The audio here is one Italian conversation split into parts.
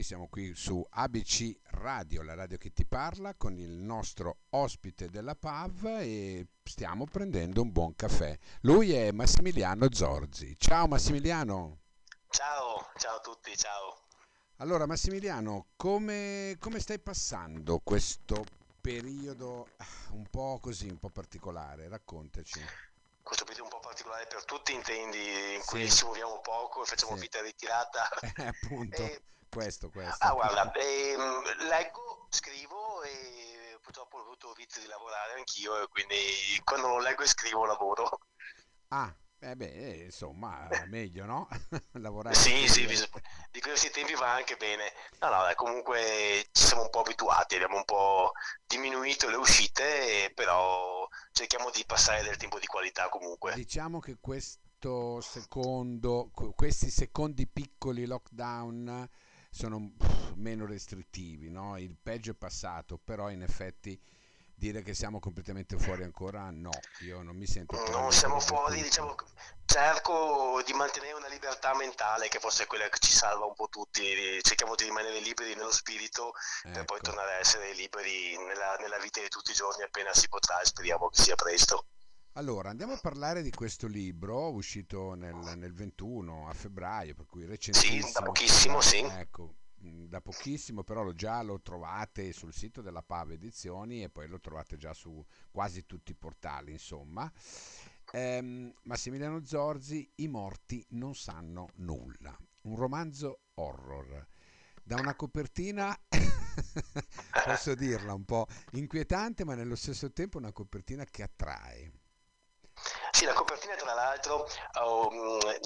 qui, siamo qui su ABC Radio, la radio che ti parla, con il nostro ospite della PAV e stiamo prendendo un buon caffè. Lui è Massimiliano Zorzi. Ciao Massimiliano. Ciao, ciao a tutti, ciao. Allora Massimiliano, come, come stai passando questo periodo ah, un po' così, un po' particolare? Raccontaci questo periodo un po' particolare per tutti, intendi, in cui sì. ci muoviamo poco e facciamo sì. vita ritirata. Eh, appunto, e... questo, questo. Ah, guarda, ehm, leggo, scrivo e purtroppo ho avuto il vizio di lavorare anch'io e quindi quando non leggo e scrivo lavoro. Ah, eh beh, insomma, meglio, no? Lavorare. Sì, sì, di questi tempi va anche bene. No, no, comunque ci siamo un po' abituati, abbiamo un po' diminuito le uscite, però cerchiamo di passare del tempo di qualità comunque. Diciamo che questo secondo, questi secondi piccoli lockdown sono meno restrittivi, no? Il peggio è passato, però in effetti dire che siamo completamente fuori ancora, no, io non mi sento... Non siamo fuori, diciamo, cerco di mantenere una libertà mentale che forse è quella che ci salva un po' tutti, cerchiamo di rimanere liberi nello spirito ecco. per poi ecco. tornare a essere liberi nella, nella vita di tutti i giorni appena si potrà e speriamo che sia presto. Allora, andiamo a parlare di questo libro uscito nel, nel 21 a febbraio, per cui recentissimo. Sì, da pochissimo, sì. Ecco, da pochissimo, però lo già lo trovate sul sito della Pave Edizioni e poi lo trovate già su quasi tutti i portali, insomma. Ehm, Massimiliano Zorzi, I morti non sanno nulla. Un romanzo horror. Da una copertina, posso dirla, un po' inquietante, ma nello stesso tempo una copertina che attrae. Sì, la copertina tra l'altro um, c'è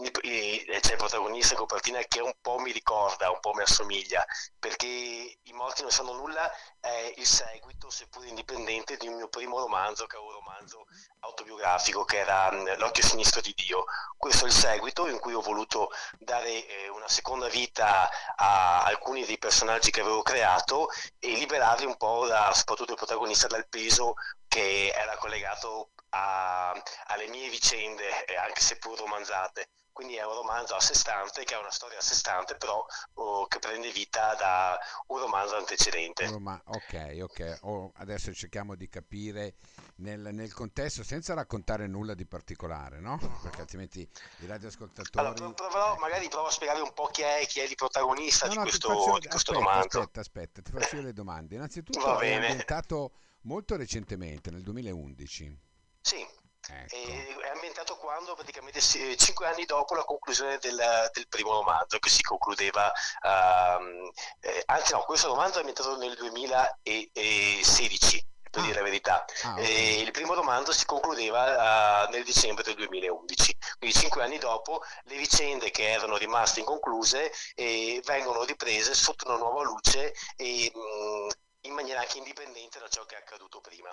il protagonista in copertina che un po' mi ricorda, un po' mi assomiglia, perché I morti non sanno nulla è il seguito, seppur indipendente, di un mio primo romanzo, che è un romanzo autobiografico, che era um, L'occhio sinistro di Dio. Questo è il seguito in cui ho voluto dare eh, una seconda vita a alcuni dei personaggi che avevo creato e liberarli un po', da, soprattutto il protagonista, dal peso che era collegato a, alle mie vicende, anche seppur romanzate. Quindi è un romanzo a sé stante, che ha una storia a sé stante, però oh, che prende vita da un romanzo antecedente. Roma, ok, ok. Oh, adesso cerchiamo di capire nel, nel, contesto, senza raccontare nulla di particolare, no? Perché altrimenti i radioascoltatori... Allora, proverò, magari provo a spiegare un po' chi è, chi è il protagonista no, di, no, questo, faccio... di questo aspetta, romanzo. Aspetta, aspetta, ti faccio le domande. Innanzitutto è ambientato molto recentemente, nel 2011. Sì, ecco. è ambientato quando praticamente cinque anni dopo la conclusione del, del primo romanzo che si concludeva, uh, eh, anzi no, questo romanzo è ambientato nel 2016 per ah. dire la verità. Ah, okay. il primo romanzo si concludeva uh, nel dicembre del 2011, quindi cinque anni dopo le vicende che erano rimaste inconcluse eh, vengono riprese sotto una nuova luce e mh, mm, in maniera anche indipendente da ciò che è accaduto prima.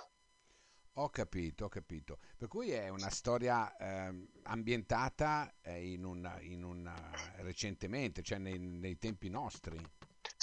Ho capito, ho capito. Per cui è una storia eh, ambientata eh, in in una, recentemente, cioè nei, nei, tempi nostri.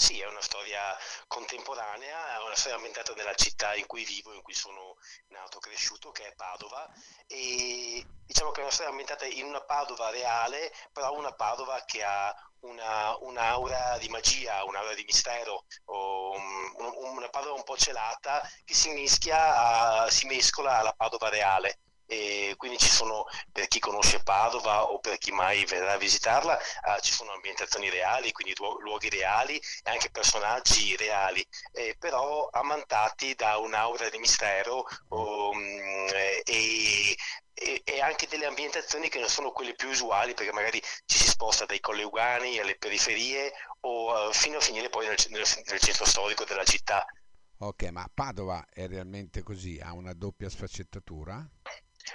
Sì, è una storia contemporanea, è una storia ambientata nella città in cui vivo, in cui sono nato, cresciuto, che è Padova, e diciamo che è una storia ambientata in una Padova reale, però una Padova che ha una, un'aura di magia, un'aura di mistero, un, una Padova un po' celata che si mischia, a, si mescola alla Padova reale. E quindi ci sono, per chi conosce Padova o per chi mai verrà a visitarla, uh, ci sono ambientazioni reali, quindi luoghi reali e anche personaggi reali, eh, però ammantati da un'aura di mistero um, e e, anche delle ambientazioni che non sono quelle più usuali perché magari ci si sposta dai Colle Ugani alle periferie o uh, fino a finire poi nel, nel, nel, centro storico della città. Ok, ma Padova è realmente così? Ha una doppia sfaccettatura?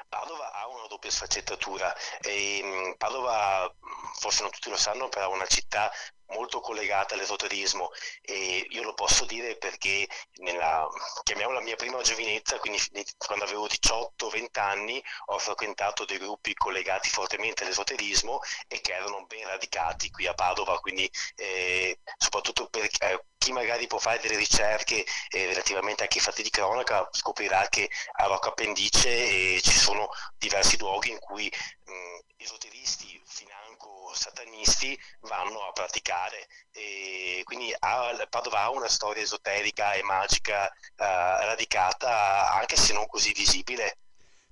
Padova ha una doppia sfaccettatura. E mm, Padova, forse non tutti lo sanno, però è una città molto collegata all'esoterismo. E io lo posso dire perché nella, chiamiamola mia prima giovinezza, quindi quando avevo 18-20 anni ho frequentato dei gruppi collegati fortemente all'esoterismo e che erano ben radicati qui a Padova, quindi eh, soprattutto per eh, chi magari può fare delle ricerche eh, relativamente anche ai fatti di cronaca scoprirà che a Rocca Appendice eh, ci sono diversi luoghi in cui mh, esoteristi financo satanisti vanno a praticare. E quindi ha, Padova ha una storia esoterica e magica eh, radicata, anche se non così visibile.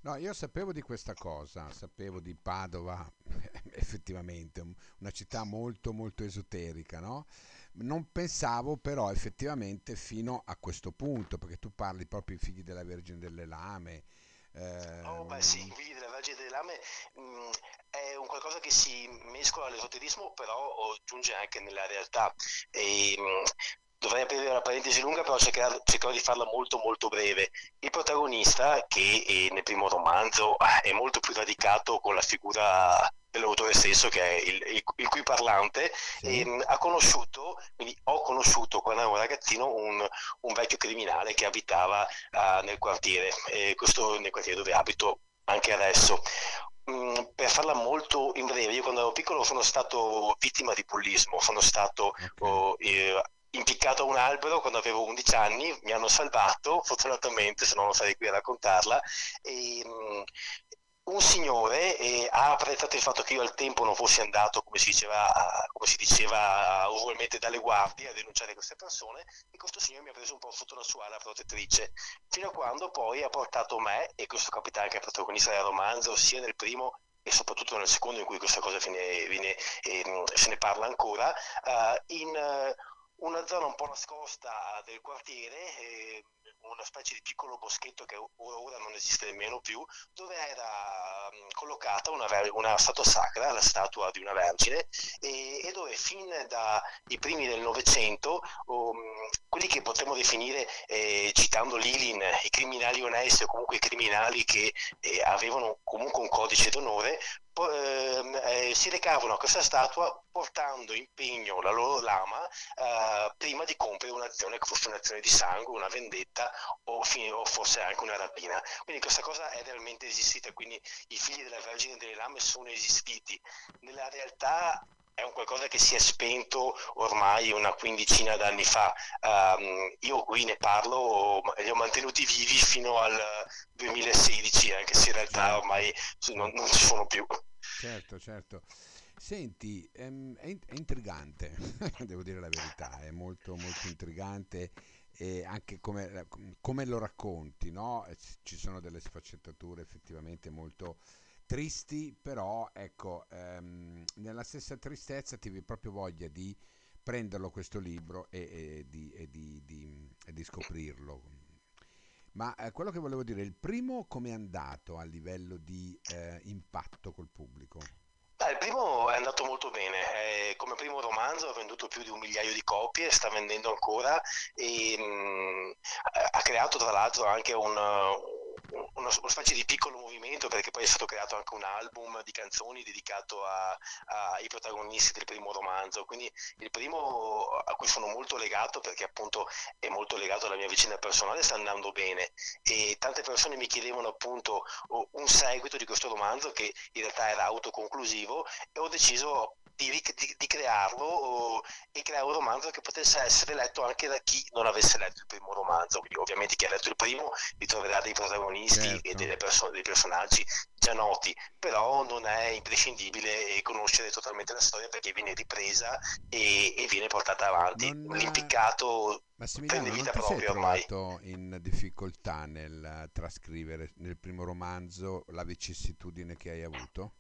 No, io sapevo di questa cosa, sapevo di Padova, effettivamente, una città molto molto esoterica, no? Non pensavo però effettivamente fino a questo punto, perché tu parli proprio i figli della Vergine delle Lame. Eh... Oh, beh sì, i figli della Vergine delle Lame mh, è un qualcosa che si mescola all'esoterismo, però giunge anche nella realtà. E, mh, dovrei aprire una parentesi lunga, però cercherò, cercherò, di farla molto molto breve. Il protagonista, che nel primo romanzo eh, è molto più radicato con la figura dell'autore stesso, che è il, il, il cui parlante, sì. ehm, ha conosciuto, quindi ho conosciuto quando ero un ragazzino un, un vecchio criminale che abitava uh, nel quartiere, eh, questo nel quartiere dove abito anche adesso. Mm, per farla molto in breve, io quando ero piccolo sono stato vittima di bullismo, sono stato okay. oh, eh, impiccato a un albero quando avevo 11 anni, mi hanno salvato, fortunatamente, se no non sarei qui a raccontarla, e, um, un signore eh, ha apprezzato il fatto che io al tempo non fossi andato, come si diceva, come si diceva usualmente dalle guardie a denunciare queste persone e questo signore mi ha preso un po' sotto la sua ala protettrice, fino a quando poi ha portato me, e questo capita anche al protagonista del romanzo, sia nel primo e soprattutto nel secondo in cui questa cosa viene, viene, eh, se ne parla ancora, uh, in... Uh, una zona un po' nascosta del quartiere, una specie di piccolo boschetto che ora non esiste nemmeno più, dove era um, collocata una, una, statua sacra, la statua di una vergine, e, e dove fin dai primi del Novecento um, quelli che potremmo definire, eh, citando Lilin, i criminali onesti o comunque i criminali che eh, avevano comunque un codice d'onore, eh, si recavano a questa statua portando in pegno la loro lama eh, prima di compiere un'azione che fosse un'azione di sangue, una vendetta o, o, fosse anche una rapina. Quindi questa cosa è realmente esistita, quindi i figli della Vergine delle Lame sono esistiti. Nella realtà è un qualcosa che si è spento ormai una quindicina d'anni fa. Um, io qui ne parlo, li ho mantenuti vivi fino al 2016, anche se in realtà ormai non, non ci sono più. Certo, certo. Senti, ehm, è, è intrigante, devo dire la verità, è molto, molto intrigante e anche come, come lo racconti, no? Ci sono delle sfaccettature effettivamente molto tristi, però ecco, ehm, nella stessa tristezza ti vi proprio voglia di prenderlo questo libro e, e, di, e, di, di, e di, scoprirlo. Ma eh, quello che volevo dire, il primo come è andato a livello di eh, impatto col pubblico? il primo è andato molto bene, eh, come primo romanzo ha venduto più di un migliaio di copie, sta vendendo ancora e mh, mm, ha creato tra l'altro anche un, una, una, specie di piccolo movimento perché poi è stato creato anche un album di canzoni dedicato ai protagonisti del primo romanzo quindi il primo a cui sono molto legato perché appunto è molto legato alla mia vicina personale sta andando bene e tante persone mi chiedevano appunto un seguito di questo romanzo che in realtà era autoconclusivo e ho deciso di, di, di crearlo o, e creare un romanzo che potesse essere letto anche da chi non avesse letto il primo romanzo. Quindi, ovviamente chi ha letto il primo ritroverà dei protagonisti certo. e delle perso- dei personaggi già noti, però non è imprescindibile conoscere totalmente la storia perché viene ripresa e, e viene portata avanti. Non... L'impiccato Massimiliano, prende vita proprio trovato in difficoltà nel trascrivere nel primo romanzo la vicissitudine che hai avuto?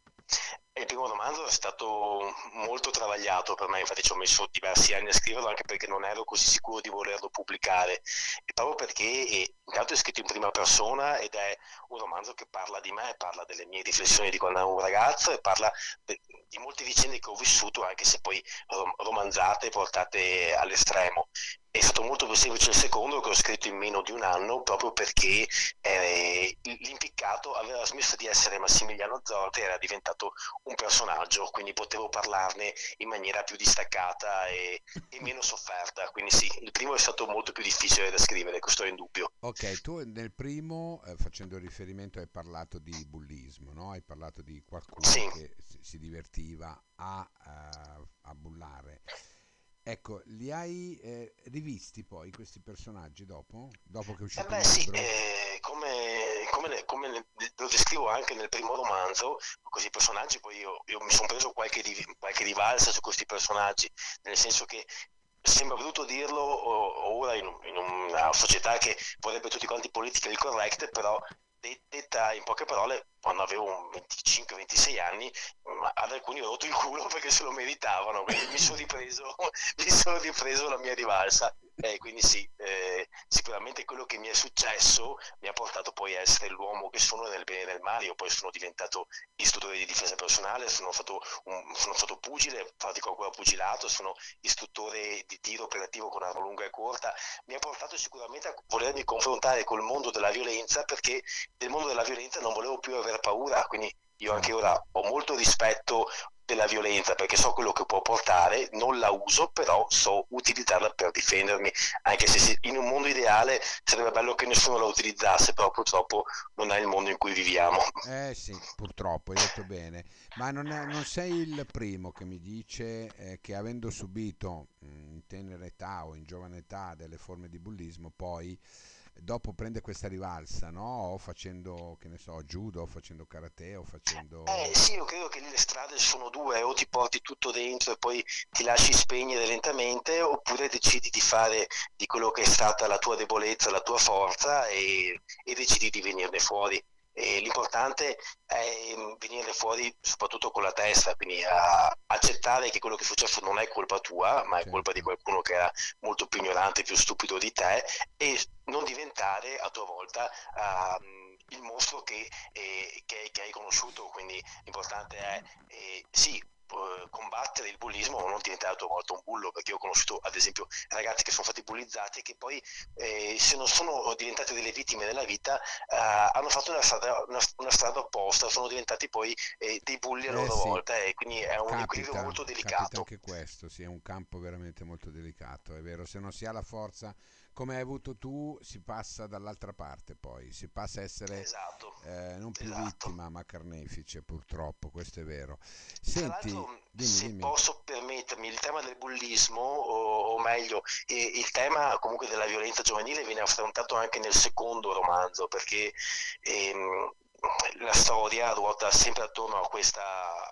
Il primo romanzo è stato molto travagliato per me, infatti ci ho messo diversi anni a scriverlo anche perché non ero così sicuro di volerlo pubblicare, e proprio perché eh, intanto è scritto in prima persona ed è un romanzo che parla di me, parla delle mie riflessioni di quando ero un ragazzo e parla di molte vicende che ho vissuto, anche se poi rom- romanzate e portate all'estremo. È stato molto più semplice il secondo che ho scritto in meno di un anno proprio perché eh, l'impiccato aveva smesso di essere Massimiliano Zorte e era diventato un personaggio, quindi potevo parlarne in maniera più distaccata e, e meno sofferta. Quindi sì, il primo è stato molto più difficile da scrivere, questo è indubbio. Ok, tu nel primo, eh, facendo riferimento, hai parlato di bullismo, no? hai parlato di qualcuno sì. che si divertiva a, a, a bullare. Ecco, li hai eh, rivisti poi questi personaggi dopo? Dopo che è uscito eh beh? Sì, eh, come come, come, lo descrivo anche nel primo romanzo, questi personaggi, poi io, io mi sono preso qualche, qualche rivalsa su questi personaggi, nel senso che sembra brutto dirlo ora in, in, una società che vorrebbe tutti quanti politically correct, però detta in poche parole, quando avevo 25-26 anni, ad alcuni ho rotto il culo perché se lo meritavano, quindi mi sono ripreso, mi sono ripreso la mia rivalsa. Eh, quindi sì, eh, sicuramente quello che mi è successo mi ha portato poi a essere l'uomo che sono nel bene e nel male. Io poi sono diventato istruttore di difesa personale, sono stato, un, sono stato pugile, pratico ancora pugilato, sono istruttore di tiro operativo con arma lunga e corta. Mi ha portato sicuramente a volermi confrontare col mondo della violenza perché del mondo della violenza non volevo più aver paura, quindi io anche ora ho molto rispetto della violenza perché so quello che può portare, non la uso, però so utilizzarla per difendermi, anche se in un mondo ideale sarebbe bello che nessuno la utilizzasse, però purtroppo non è il mondo in cui viviamo. Eh sì, purtroppo, hai detto bene, ma non, è, non sei il primo che mi dice eh, che avendo subito in tenera età o in giovane età delle forme di bullismo, poi dopo prende questa rivalsa, no? O facendo, che ne so, judo, o facendo karate, o facendo... Eh sì, io credo che lì le strade sono due, o ti porti tutto dentro e poi ti lasci spegnere lentamente, oppure decidi di fare di quello che è stata la tua debolezza, la tua forza e, e decidi di venirne fuori. E l'importante è venire fuori soprattutto con la testa, quindi accettare che quello che è successo non è colpa tua, ma è colpa di qualcuno che era molto più ignorante, più stupido di te e non diventare a tua volta uh, il mostro che, eh, che, che, hai conosciuto. Quindi l'importante è eh, sì, combattere il bullismo ma non diventare a tua volta un bullo perché io ho conosciuto ad esempio ragazzi che sono stati bullizzati e che poi eh, se non sono diventati delle vittime nella vita eh, hanno fatto una strada, una, una strada, opposta sono diventati poi eh, dei bulli a loro sì. volta e quindi è un capita, equilibrio molto delicato anche questo sì, è un campo veramente molto delicato è vero se non si ha la forza come hai avuto tu, si passa dall'altra parte poi, si passa a essere esatto, eh, non più esatto. vittima ma carnefice purtroppo, questo è vero. Senti, dimmi, se dimmi. posso permettermi, il tema del bullismo, o, o meglio, eh, il tema comunque della violenza giovanile viene affrontato anche nel secondo romanzo, perché ehm, la storia ruota sempre attorno a, questa,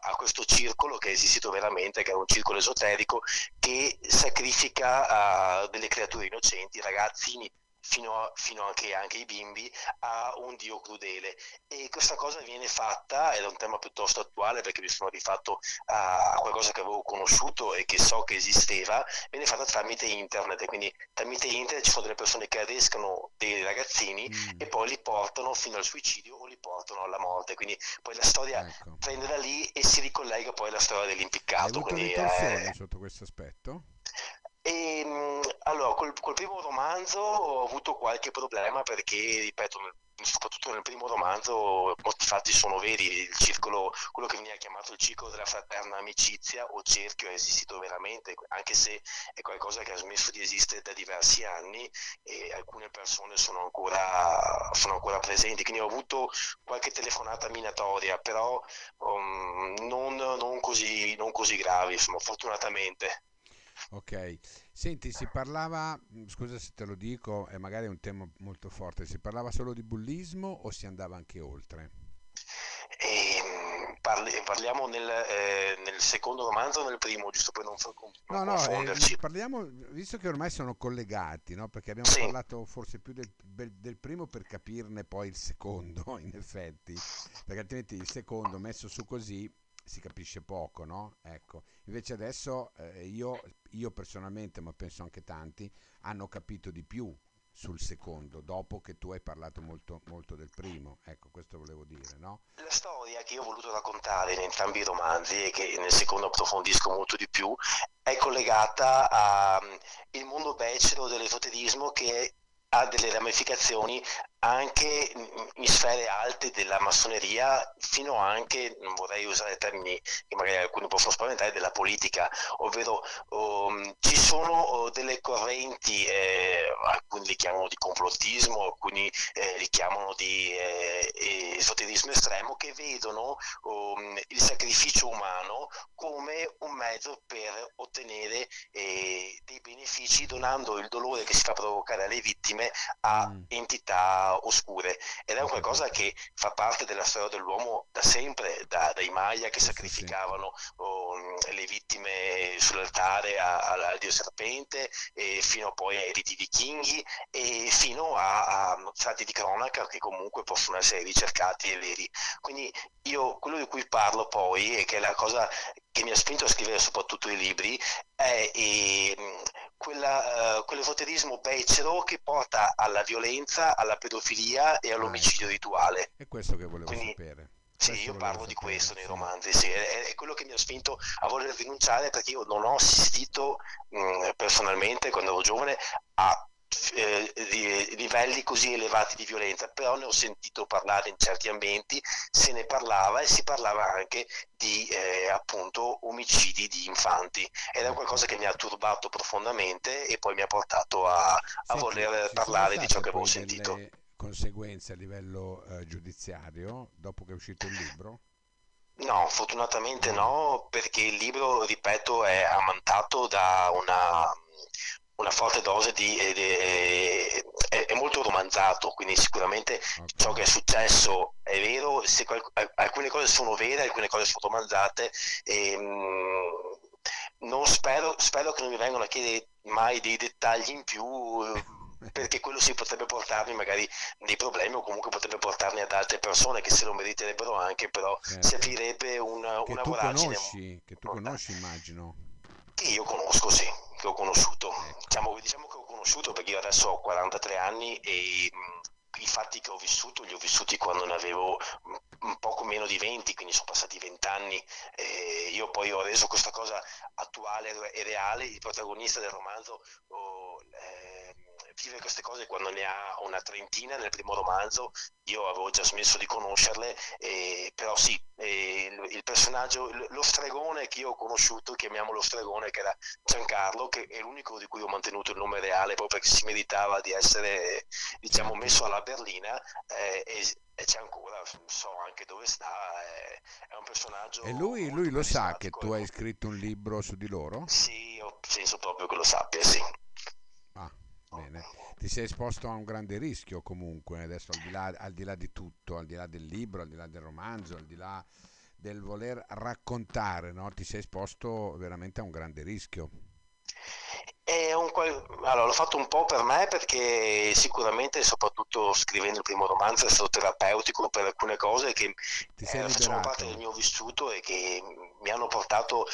a, questo circolo che è esistito veramente, che è un circolo esoterico che sacrifica uh, delle creature innocenti, ragazzini fino, a, fino anche, anche ai bimbi a un dio crudele e questa cosa viene fatta ed è un tema piuttosto attuale perché mi sono rifatto a qualcosa che avevo conosciuto e che so che esisteva viene fatta tramite internet e quindi tramite internet ci sono delle persone che arrescano dei ragazzini mm. e poi li portano fino al suicidio o li portano alla morte quindi poi la storia ecco. prende da lì e si ricollega poi alla storia dell'impiccato Hai avuto quindi, eh... sotto questo aspetto? E, ehm, allora, col, col, primo romanzo ho avuto qualche problema perché, ripeto, soprattutto nel primo romanzo molti fatti sono veri, il circolo, quello che veniva chiamato il ciclo della fraterna amicizia o cerchio è esistito veramente, anche se è qualcosa che ha smesso di esistere da diversi anni e alcune persone sono ancora, sono ancora presenti, quindi ho avuto qualche telefonata minatoria, però um, non, non, così, non così gravi, insomma, fortunatamente. Ok, senti, si parlava, mm, scusa se te lo dico, è magari un tema molto forte, si parlava solo di bullismo o si andava anche oltre? Eh, parli, parliamo nel, eh, nel, secondo romanzo o nel primo, giusto per non, non no? No, eh, parliamo, visto che ormai sono collegati, no? perché abbiamo sì. parlato forse più del, del, primo per capirne poi il secondo, in effetti, perché altrimenti il secondo messo su così si capisce poco, no? Ecco. Invece adesso eh, io, io, personalmente, ma penso anche tanti, hanno capito di più sul secondo, dopo che tu hai parlato molto, molto del primo. Ecco, questo volevo dire, no? La storia che io ho voluto raccontare in entrambi i romanzi e che nel secondo approfondisco molto di più è collegata al mondo becero dell'esoterismo che ha delle ramificazioni anche in sfere alte della massoneria, fino anche, non vorrei usare termini che magari alcuni possono spaventare, della politica, ovvero um, ci sono uh, delle correnti, eh, alcuni li chiamano di complottismo, alcuni eh, li chiamano di eh, esoterismo estremo, che vedono um, il sacrificio umano come un mezzo per ottenere eh, dei benefici donando il dolore che si fa provocare alle vittime a mm. Oscure. Ed è un qualcosa che fa parte della storia dell'uomo da sempre, da, dai Maya che sacrificavano oh, le vittime sull'altare al dio serpente fino poi ai riti vichinghi e fino a, a fatti di cronaca che comunque possono essere ricercati e veri. Quindi io quello di cui parlo poi e che è la cosa che mi ha spinto a scrivere soprattutto i libri è e, quella, uh, quell'esoterismo becero che porta alla violenza, alla pedofilia e all'omicidio ah, rituale. È questo che volevo Quindi, sapere. Sì, io parlo di questo nei romanzi, sì, è, è, quello che mi ha spinto a voler rinunciare perché io non ho assistito mh, personalmente quando ero giovane a eh, di, livelli così elevati di violenza, però ne ho sentito parlare in certi ambienti, se ne parlava e si parlava anche di eh, appunto omicidi di infanti ed è qualcosa che mi ha turbato profondamente e poi mi ha portato a, a Senti, voler parlare di ciò che avevo sentito. conseguenze a livello eh, giudiziario dopo che è uscito il libro? No, fortunatamente no, perché il libro, ripeto, è ammantato da una una forte dose di... È, è, è molto romanzato, quindi sicuramente ciò che è successo è vero, se qual, alcune cose sono vere, alcune cose sono romanzate. E, mh, non spero, spero che non mi vengano a chiedere mai dei dettagli in più perché quello si potrebbe portarmi magari dei problemi o comunque potrebbe portarmi ad altre persone che se lo meriterebbero anche, però certo. servirebbe una, che una tu voragine. Conosci, che tu conosci immagino. Che io conosco, sì che ho conosciuto. Diciamo, diciamo, che ho conosciuto perché io adesso ho 43 anni e mh, i fatti che ho vissuto li ho vissuti quando ne avevo un poco meno di 20, quindi sono passati 20 anni. E io poi ho reso questa cosa attuale e reale. Il protagonista del romanzo oh, eh, vive queste cose quando ne ha una trentina nel primo romanzo, io avevo già smesso di conoscerle, eh, però sì, eh, il, il, personaggio, lo stregone che io ho conosciuto, chiamiamolo stregone, che era Giancarlo, che è l'unico di cui ho mantenuto il nome reale proprio perché si meritava di essere diciamo, messo alla berlina eh, e, e c'è ancora, so anche dove sta, è, un personaggio... E lui, lui lo sa che tu hai scritto un libro su di loro? Sì, penso proprio che lo sappia, sì. Bene, ti sei esposto a un grande rischio comunque, adesso al di, là, al di là di tutto, al di là del libro, al di là del romanzo, al di là del voler raccontare, no? ti sei esposto veramente a un grande rischio. Un, allora, l'ho fatto un po' per me perché sicuramente, soprattutto scrivendo il primo romanzo, è stato terapeutico per alcune cose che eh, facevano parte del mio vissuto e che mi hanno portato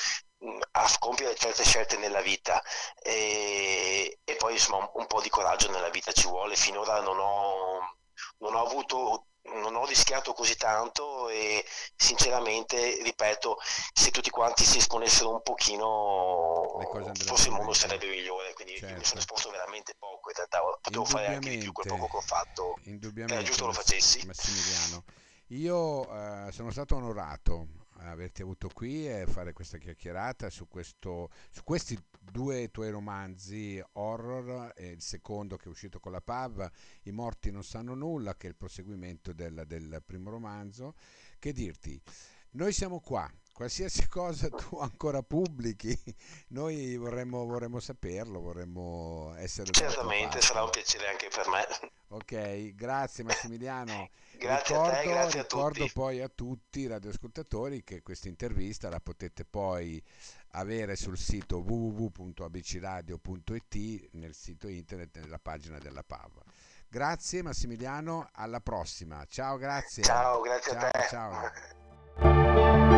a compiere certe scelte nella vita. E, e poi insomma un, po' di coraggio nella vita ci vuole. Finora non ho, non ho avuto non ho rischiato così tanto e sinceramente, ripeto, se tutti quanti si esponessero un pochino, forse il mondo sarebbe migliore, quindi certo. mi sono esposto veramente poco, in realtà potevo fare anche di più quel poco che ho fatto, era giusto lo facessi. Massimiliano, io eh, sono stato onorato averti avuto qui e fare questa chiacchierata su, questo, su questi due tuoi romanzi horror e il secondo che è uscito con la PAV, I morti non sanno nulla, che è il proseguimento del, del primo romanzo. Che dirti? Noi siamo qua, qualsiasi cosa tu ancora pubblichi, noi vorremmo, vorremmo saperlo, vorremmo essere... Certamente, sarà un piacere anche per me. Ok, grazie Massimiliano. grazie ricordo, a te, grazie ricordo a tutti. poi a tutti i radioascoltatori che questa intervista la potete poi avere sul sito www.abcradio.it nel sito internet nella pagina della PAV. Grazie Massimiliano, alla prossima. Ciao, grazie. Ciao, grazie ciao, a te. Ciao.